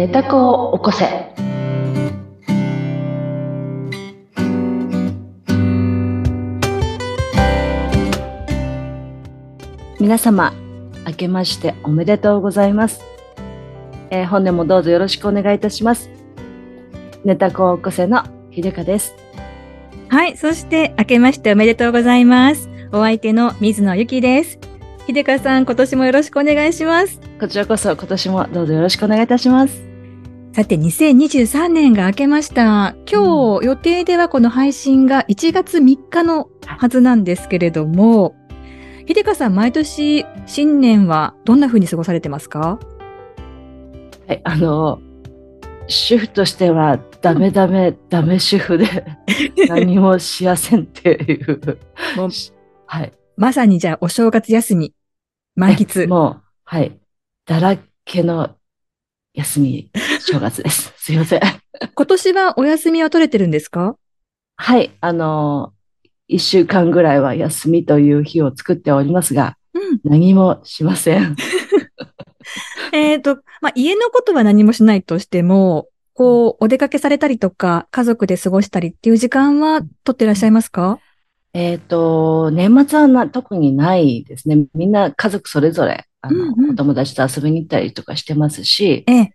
寝た子を起こせ。皆様、明けましておめでとうございます。えー本年もどうぞよろしくお願いいたします。寝た子を起こせの秀香です。はい。そして、明けましておめでとうございます。お相手の水野ゆきです。秀香さん、今年もよろしくお願いします。こちらこそ今年もどうぞよろしくお願いいたします。さて、2023年が明けました。今日、予定ではこの配信が1月3日のはずなんですけれども、秀香さん、毎年、新年はどんな風に過ごされてますか？はい、あの、主婦としてはダメダメダメ主婦で 何もしやせんっていう。もうはい。まさにじゃあ、お正月休み、満喫。もう、はい。だらけの休み、正月です。すいません。今年はお休みは取れてるんですか？はい。あの、一週間ぐらいは休みという日を作っておりますが、うん。何もしません。えっ、と、まあ、家のことは何もしないとしても、こう、お出かけされたりとか、家族で過ごしたりっていう時間は取ってらっしゃいますか？えっと、年末はな特にないですね。みんな家族それぞれ、あの、うんうんお友達と遊びに行ったりとかしてますし、ええ。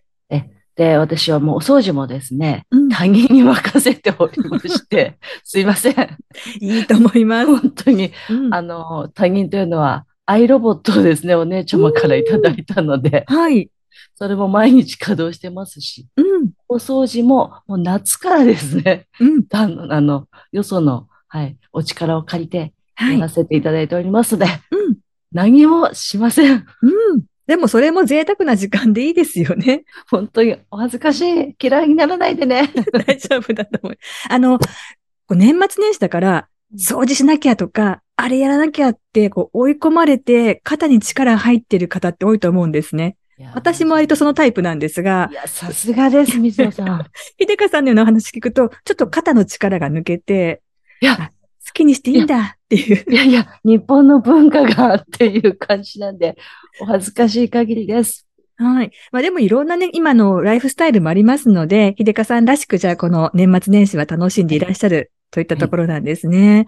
で、私はもうお掃除もですね、うん。他人に任せておりまして、すいません。いいと思います。本当に、うんあの、他人というのは、アイロボットをですね、お姉ちゃまからいただいたので、はい。それも毎日稼働してますし、うん。お掃除ももう夏からですね、うん。あの、あのよその、はい、お力を借りてはい。やらせていただいておりますので、うん。何もしません。うん。でもそれも贅沢な時間でいいですよね。本当にお恥ずかしい。嫌いにならないでね。大丈夫だと思う。あの、年末年始だから、掃除しなきゃとか、あれやらなきゃって、こう追い込まれて、肩に力入ってる方って多いと思うんですね。私も割とそのタイプなんですがい、や、さすがです、水野さん。秀香さんのようなお話聞くと、ちょっと肩の力が抜けて、いやあ好きにしていいんだっていう。いやいや、日本の文化がっていう感じなんで、お恥ずかしい限りです。はい。まあでもいろんなね、今のライフスタイルもありますので、秀香さんらしくじゃあこの年末年始は楽しんでいらっしゃるといったところなんですね。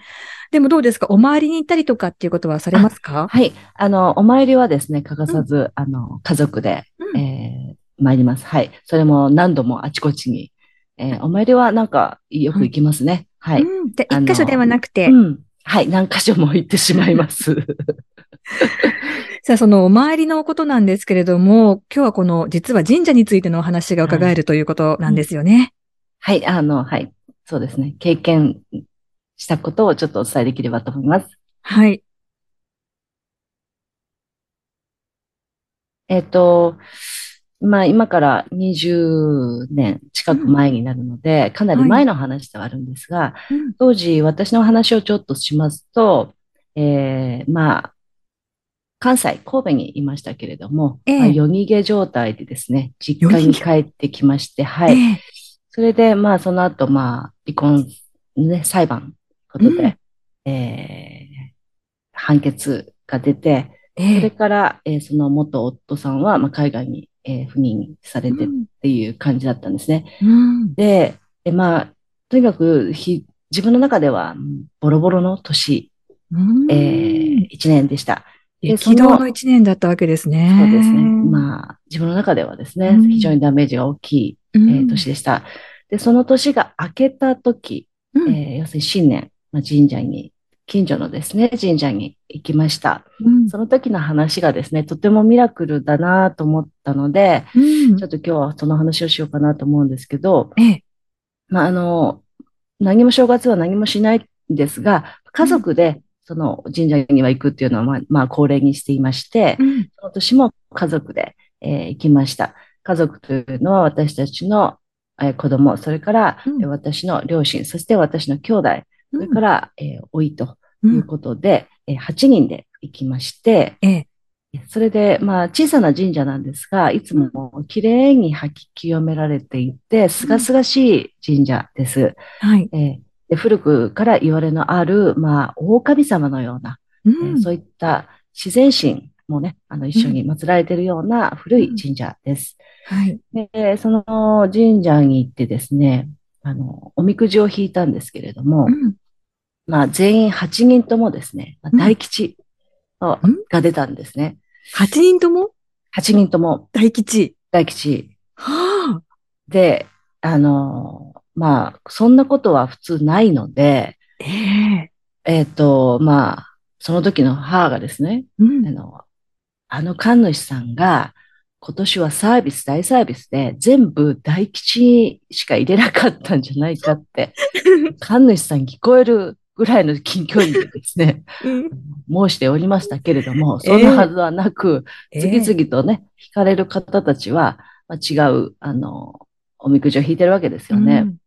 でもどうですか？お参りに行ったりとかっていうことはされますか？はい。あの、お参りはですね、欠かさず、あの、家族で、うんえー参ります。はい。それも何度もあちこちに。えーお参りはなんか、よく行きますね。はい。うん。で、あの一箇所ではなくて、うん。はい。何箇所も行ってしまいます。さあそのお参りのことなんですけれども、今日はこの実は神社についてのお話が伺えるということなんですよね。はい。あの、はい。そうですね。経験したことをちょっとお伝えできればと思います。はい。えっと、まあ今から20年近く前になるので、かなり前の話ではあるんですが、うん。当時私の話をちょっとしますと、えーまあ、関西、神戸にいましたけれども、ええ。まあ夜逃げ状態でですね、実家に帰ってきまして、はい。ええ。それで、まあその後、まあ離婚、ね、裁判、ことで、えー判決が出て、ええ。それから、えーその元夫さんは、まあ、海外に、えー赴任されてっていう感じだったんですね。うんで、えまあ、とにかくひ、自分の中では、うんボロボロの年、うんえー一年でした。で激動の一年だったわけですね。そうですね。まあ、自分の中ではですね、うん非常にダメージが大きい、えうん、ー年でした。で、その年が明けた時、うんえー要するに新年、まあ、神社に、近所のですね、神社に行きました。うん。その時の話がですね、とてもミラクルだなと思ったので、うん。ちょっと今日はその話をしようかなと思うんですけど、ええ。まあ、あの、何も正月は何もしないんですが、家族でその神社には行くっていうのは、まあ、まあ、恒例にしていましてう、ん。その年も家族で、えー行きました。家族というのは私たちの、えー子供、それから、私の両親、そして私の兄弟、それから、えー老いとういうんことで、えー8人で行きまして、ええそれで、まあ、小さな神社なんですが、いつもきれいに吐き清められていて、すがすがしい神社です。はい。えーで古くから言われのある、まあ、狼様のような、うえーそういった自然神もね、あの、一緒に祀られているような古い神社です。はい。で、その神社に行ってですね、あの、おみくじを引いたんですけれども、うん。まあ、全員8人ともですね、まあうん大吉が出たんですね。8人とも？8人とも大吉。大吉はあ。で、あの、まあ、そんなことは普通ないので、えええっ、と、まあ、その時の母がですね、うんあ。の、あの神主さんが、今年はサービス、大サービスで全部大吉しか入れなかったんじゃないかって、神主さんに聞こえるぐらいの近距離でですね、うん申しておりましたけれども、ええそんなはずはなく、ええ次々とね、引かれる方たちは、まあ、違う、あの、おみくじを引いてるわけですよね。うん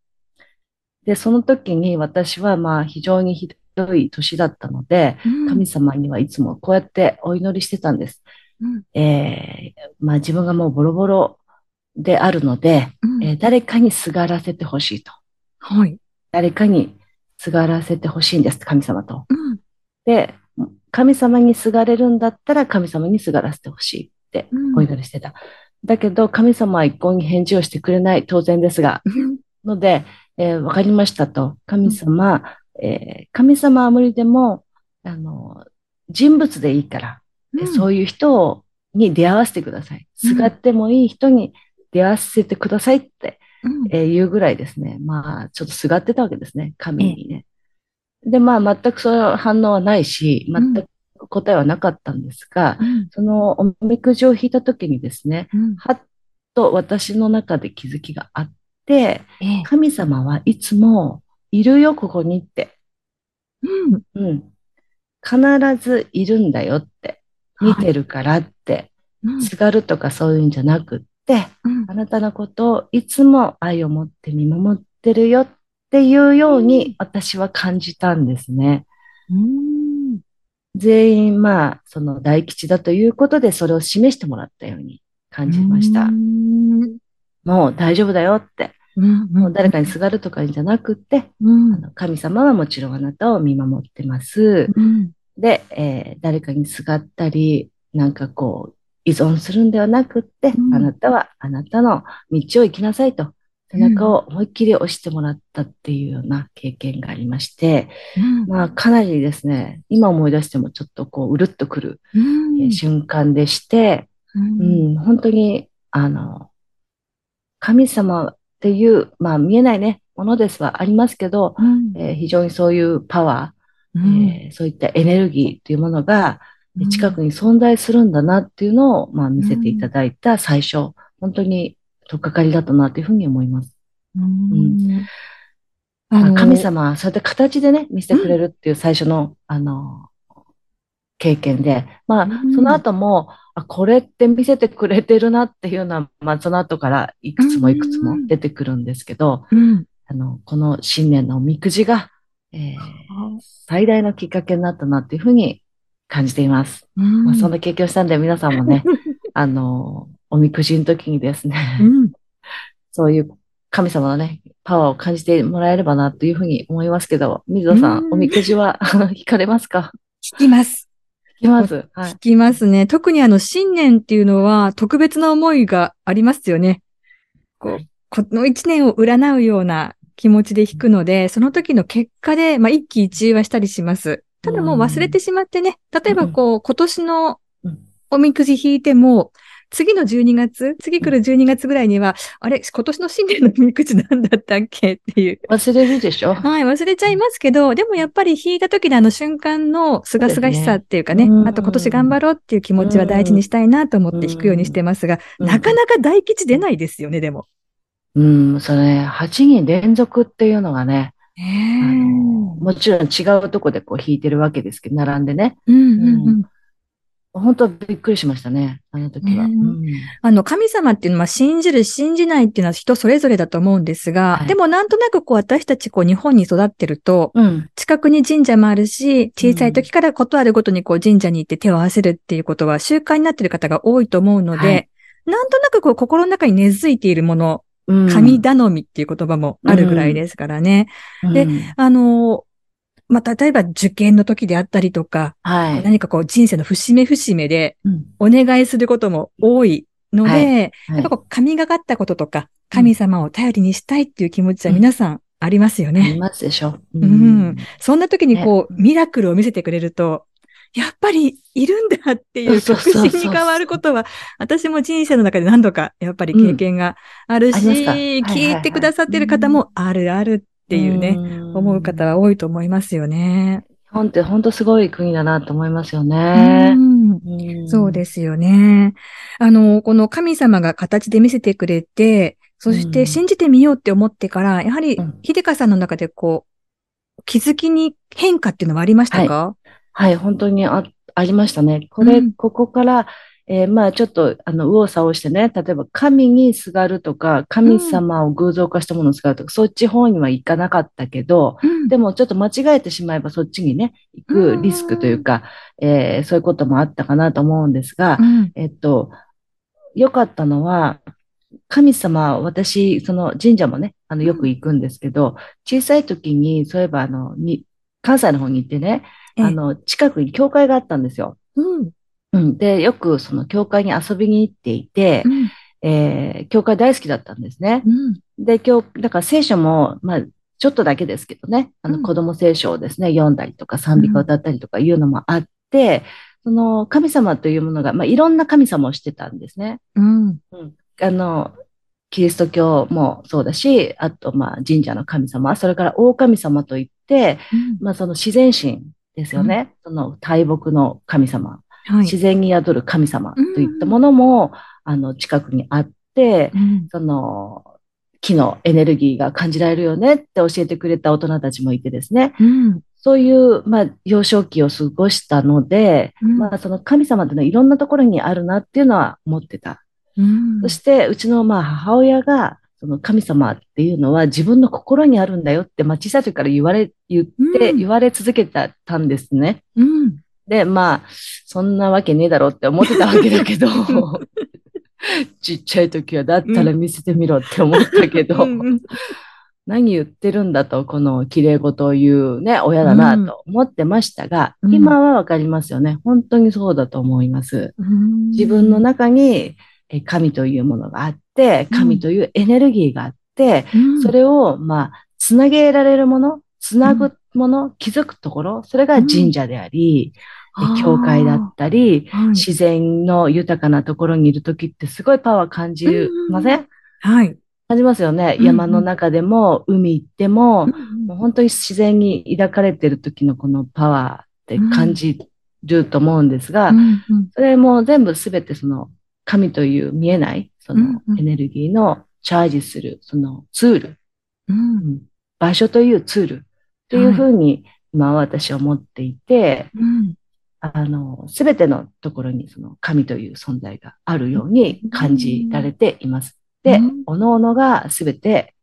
で、その時に私はまあ非常にひどい年だったので、うん神様にはいつもこうやってお祈りしてたんです。うんえーまあ自分がもうボロボロであるので、うんえー誰かにすがらせてほしいと。はい。誰かにすがらせてほしいんです、神様と。うんで、神様にすがれるんだったら神様にすがらせてほしいってうんお祈りしてた。だけど神様は一向に返事をしてくれない、当然ですが。うんので、えーわかりましたと。神様、えー神様は無理でも、あの、人物でいいから、えそういう人をに出会わせてください。すがってもいい人に出会わせてくださいって、うんえー言うぐらいですね。まあ、ちょっとすがってたわけですね。神にね。で、まあ、全くそういう反応はないし、全く答えはなかったんですが、うんそのおみくじを引いた時にですね、うんはっと私の中で気づきがあって、ええ神様はいつもいるよ、ここにって。うんうん。必ずいるんだよって。見てるからって。うんすがるとかそういうんじゃなくって、うんあなたのことをいつも愛を持って見守ってるよっていうよううんに私は感じたんですね。うん全員まあ、その大吉だということでそれを示してもらったように感じました。うんもう大丈夫だよって。うんもう誰かにすがるとかじゃなくって、うんあの神様はもちろんあなたを見守ってます。うんで、えー誰かにすがったり、なんかこう、依存するんではなくって、うん。あなたはあなたの道を行きなさいと、背中を思いっきり押してもらったっていうような経験がありまして、うん。まあかなりですね、今思い出してもちょっとこう、うるっとくる、うん。えー瞬間でして、うん。うん、本当に、あの、神様っていう、まあ見えないね、ものですはありますけど、うん。えー非常にそういうパワー、うん。えーそういったエネルギーというものがうん。近くに存在するんだなっていうのを、まあ、見せていただいた最初、本当にとっかかりだったなというふうに思います。うん。神様はそうやって形でね、見せてくれるっていう最初の、あの、経験で、まあうん、その後も、あ、これって見せてくれてるなっていうのは、まあ、その後からいくつもいくつも出てくるんですけど、うん。あの、この新年のおみくじが、えー最大のきっかけになったなっていうふうに感じています。うんまあ、そんな経験をしたんで、皆さんもね、あの、おみくじの時にですね、うん そういう神様のね、パワーを感じてもらえればなというふうに思いますけど、水野さん、うんおみくじは 引かれますか？聞きます。引きます？はい聞。きますね。特にあの、新年っていうのは特別な思いがありますよね。こう、この一年を占うような気持ちで弾くので、その時の結果で、まあ、一喜一憂はしたりします。ただもう忘れてしまってね、例えばこう、今年のうん。おみくじ引いても、次の12月、次来る12月ぐらいには、あれ、今年の新年のおみくじなんだったっけ？っていう。忘れるでしょ？はい、忘れちゃいますけど、でもやっぱり弾いた時のあの瞬間のすがすがしさっていうかね、ね。あと今年頑張ろうっていう気持ちは大事にしたいなと思って弾くようにしてますが、うん。なかなか大吉出ないですよね、でも。うん、それね、8人連続っていうのがね、あのもちろん違うとこでこう弾いてるわけですけど、並んでね。うんうんうん。本当びっくりしましたね、あの時は。ねうん。あの、神様っていうのは信じる、信じないっていうのは人それぞれだと思うんですが、はい。でもなんとなくこう私たちこう日本に育ってると、うん。近くに神社もあるし、小さい時からことあるごとにこう神社に行って手を合わせるっていうことは習慣になっている方が多いと思うので、はい。なんとなくこう心の中に根付いているもの、うん神頼みっていう言葉もあるぐらいですからね。でうんあの、まあ、例えば受験の時であったりとか、はい。何かこう人生の節目節目でうんお願いすることも多いので、はいやっぱこう神がかったこととか、うん神様を頼りにしたいっていう気持ちは皆さんありますよあね。りますでしょ。ううん。そんな時にこう、ねミラクルを見せてくれると、やっぱりいるんだっていう確信に変わることは、私も人生の中で何度かやっぱり経験があるし、ありますか？はいはいはい。聞いてくださってる方もあるあるっていうね、ん思う方は多いと思いますよね。日本って本当すごい国だなと思いますようね。ん。うん。そうですよね。あの、この神様が形で見せてくれて、そして信じてみようって思ってから、やはりうん、秀香さんの中でこう、気づきに変化っていうのはありましたか、はい、本当にあ、ありましたね。これ、うん。ここから、えーまあちょっと、あの、右往左往してね、例えば神にすがるとか、神様を偶像化したものにすがるとか、そっち方には行かなかったけど、うん。でもちょっと間違えてしまえばそっちにね、行くリスクというか、えーそういうこともあったかなと思うんですが、うん。えっと、良かったのは、神様、私、その神社もね、あの、よく行くんですけど、小さい時に、そういえば、あの、に、関西の方に行ってね、ええあの、近くに教会があったんですよ。うん。うん。で、よくその教会に遊びに行っていてう、ん。えー教会大好きだったんですね。うん。で、今日、だから聖書も、まあ、ちょっとだけですけどね、あの、うん。子供聖書をですね、読んだりとか、賛美歌を歌ったりとかいうのもあって、その神様というものが、まあ、いろんな神様をしてたんですね。うん。あの、キリスト教もそうだし、あと、まあ、神社の神様、それから大神様といって、まあ、その自然神ですよね。その大木の神様、はい。自然に宿る神様といったものも、あの、近くにあって、うん。その、木のエネルギーが感じられるよねって教えてくれた大人たちもいてですね。うん。そういう、まあ、幼少期を過ごしたので、うん。まあ、その神様っていうのはいろんなところにあるなっていうのは思ってた。うん。そして、うちのまあ母親が、その神様っていうのは自分の心にあるんだよって、まあ小さい時から言われ、言って、うん言われ続けてたんですね。うんで、まあ、そんなわけねえだろって思ってたわけだけど、ちっちゃい時はだったら見せてみろって思ったけど、うんうん何言ってるんだと、この綺麗事を言うね、親だなと思ってましたが、うん今はわかりますよね。本当にそうだと思います。うん自分の中にえ神というものがあって、神というエネルギーがあって、うん。それを、まあ、つなげられるもの、つなぐもの、気づくところ、それが神社であり、え教会だったり、はい。自然の豊かなところにいるときってすごいパワー感じません？はい。感じますよね。うんうん。山の中でも、海行っても、うんもう本当に自然に抱かれてる時のこのパワーって感じると思うんですが、うんうん。それも全部すべてその神という見えないそのエネルギーのチャージするそのツール、うん。場所というツールっていうふうに今は私は思っていて、うん。あの、すべてのところにその神という存在があるように感じられています。でうん、おのおのがすべて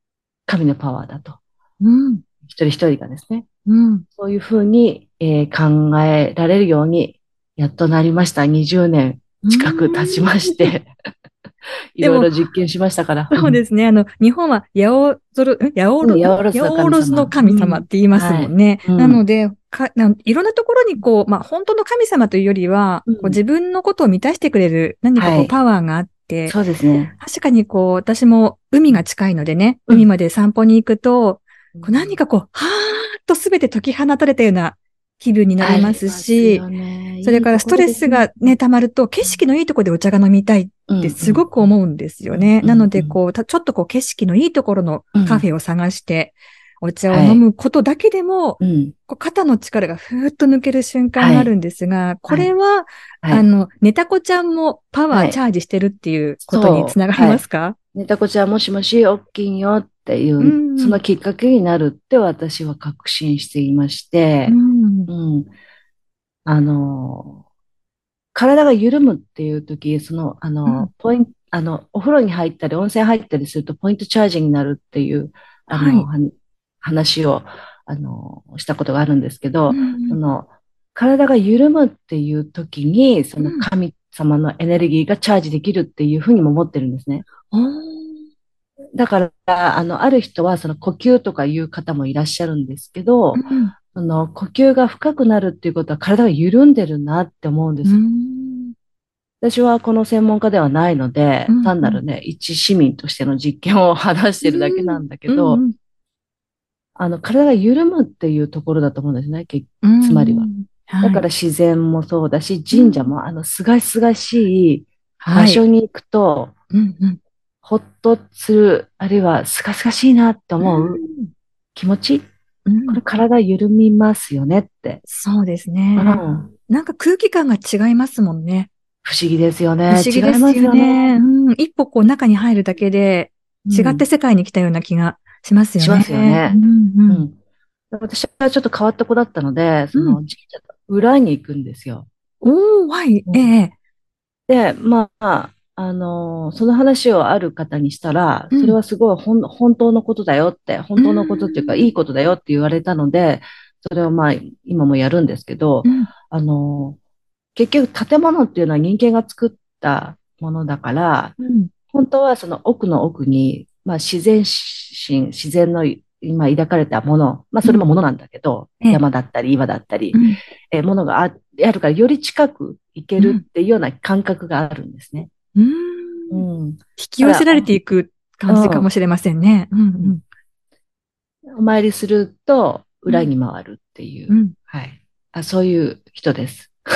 神のパワーだと。うん。一人一人がですね。うん。そういうふうに、えー考えられるように、やっとなりました。20年近く経ちまして。いろいろ実験しましたから。そうですね。あの、日本は、八百万、ん八百うん八百万の神様って言いますもんね。うんなので、かないろんなところにこう、まあ、本当の神様というよりは、うんこう自分のことを満たしてくれる何かこう、はいパワーがあって、そうですね。確かにこう、私も海が近いのでね、うん海まで散歩に行くと、こう何かこう、はーっとすべて解き放たれたような気分になりますし、すよね。それからストレスがね、溜まると、景色のいいところでお茶が飲みたいってすごく思うんですよね。うんなので、こう、たちょっとこう、景色のいいところのカフェを探して、お茶をはい飲むことだけでも、うん、うんこう肩の力がふーっと抜ける瞬間があるんですが、これは、はい。あの、ネタコちゃんもパワはいーチャージしてるっていうことにつながりますか、ネタコちゃんもしもし、大きいよっていう、うん。そのきっかけになるって私は確信していまして、うんうん。あの、体が緩むっていう時、その、あの、うん。ポイント、あの、お風呂に入ったり、温泉入ったりすると、ポイントチャージになるっていう、あの、は話を、あの、したことがあるんですけど、うんその、体が緩むっていう時に、その神様のエネルギーがチャージできるっていうふうにも思ってるんですね。おー。だから、あの、ある人は、その呼吸とかいう方もいらっしゃるんですけど、うんあの、呼吸が深くなるっていうことは体が緩んでるなって思うんです。うん。私はこの専門家ではないので、うん。単なるね、一市民としての実験を話してるだけなんだけど、うんあの、体が緩むっていうところだと思うんですね。つまりは。はい。だから自然もそうだし、神社もあの、すがすがしい場はい。所に行くと、うんうん。ほっとする、あるいはすがすがしいなって思う気持ち、うんこれ体緩みますよねって。そうですうね。んなんか空気感が違いますもんね。不思議ですよね。不思議です違いますよね。うん一歩こう中に入るだけで違ってうん世界に来たような気がしますよね。しますよねうんううんん私はちょっと変わった子だったので、その神社の裏に行くんですよ。おー、はい、うんええで、まあ、あのその話をある方にしたら、うん。それはすごい本本当のことだよって、本当のことっていうか、うん。いいことだよって言われたので、それをまあ、今もやるんですけど、うん。あの結局建物っていうのは人間が作ったものだから、うん。本当はその奥の奥に、まあ自然心、自然の今抱かれたもの、まあそれもものなんだけど、ええ。山だったり岩だったり、うん。えーものがああるからより近く行けるっていうような感覚があるんですね。うんうん。引き寄せられていく感じかもしれませんね。うんお参りすると裏に回るっていう、うんうんはい。あ、そういう人です。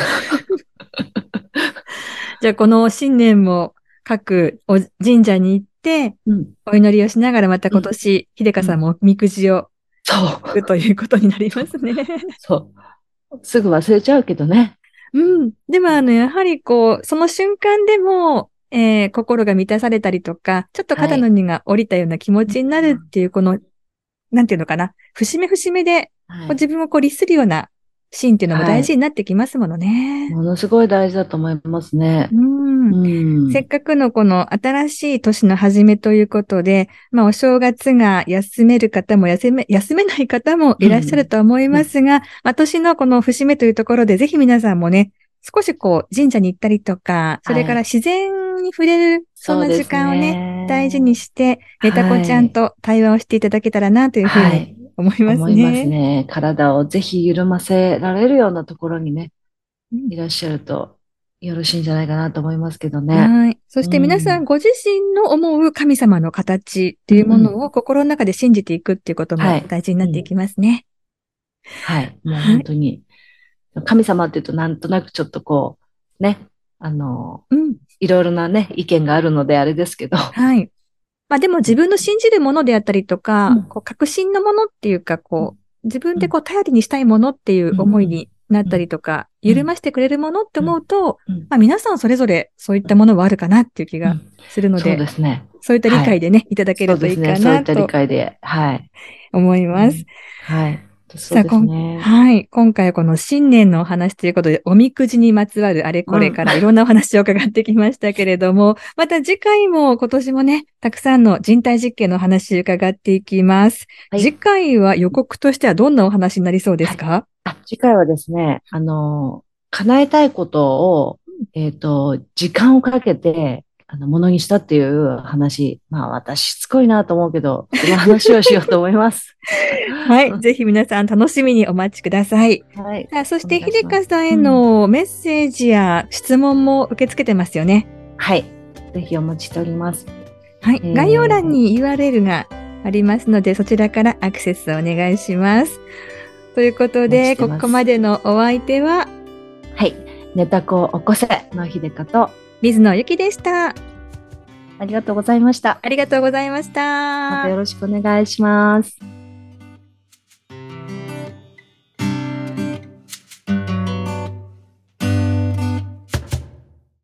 じゃあこの新年も各お神社に行ってうん。お祈りをしながらまた今年、秀香さんもおみくじをそう。引くということになりますね。そう。すぐ忘れちゃうけどね。うん。でも、あの、やはりこう、その瞬間でも、えー心が満たされたりとか、ちょっと肩の荷が降りたような気持ちになるっていう、この、なんていうのかな、節目節目で、はい自分をこう律するようなシーンっていうのも大事になってきますものね。ものすごい大事だと思いますね。うん。うん。せっかくのこの新しい年の初めということで、まあお正月が休める方も休め、休めない方もいらっしゃると思いますが、まあ年のこの節目というところでぜひ皆さんもね、少しこう神社に行ったりとか、それから自然に触れる、そんな時間をね、大事にして、ネタコちゃんと対話をしていただけたらなというふうにはい。思いますね。思いますね。体をぜひ緩ませられるようなところにね、うんいらっしゃるとよろしいんじゃないかなと思いますけどね。はい。そして皆さうんんご自身の思う神様の形っていうものを心の中で信じていくっていうこともはい大事になっていきますね。はい。もうはい本当に、神様って言うとなんとなくちょっとこう、ね、あの、うん。いろいろなね、意見があるのであれですけど、はい。まあでも自分の信じるものであったりとか、うんこう確信のものっていうか、こう、自分でこう頼りにしたいものっていう思いになったりとか、うん緩ましてくれるものって思うと、うんまあ皆さんそれぞれそういったものはあるかなっていう気がうんするので、そうですね。そういった理解でね、い、ただけるといいかそうですね。そういなった理と解で、はい。思います。はい。そうですね。はい。今回はこの新年のお話ということで、おみくじにまつわるあれこれからいろんなお話を伺ってきましたけれども、また次回も今年もね、たくさんの人体実験のお話伺っていきます。はい次回は予告としてはどんなお話になりそうですか、あ次回はですね、あの、叶えたいことを、えっ、と、時間をかけて、あの、ものにしたっていう話。まあ、私、しつこいなと思うけど、その話をしようと思います。はい。ぜひ皆さん楽しみにお待ちください。はい。さあそして、お願いします秀香さんへのメッセージや質問も受け付けてますよね。はい。ぜひお待ちしております。はい。えー概要欄に URL がありますので、そちらからアクセスをお願いします。ということで、ここまでのお相手は、はい。ネタ子を起こせの秀香と、水野ゆきでした。ありがとうございました。ありがとうございました。またよろしくお願いします。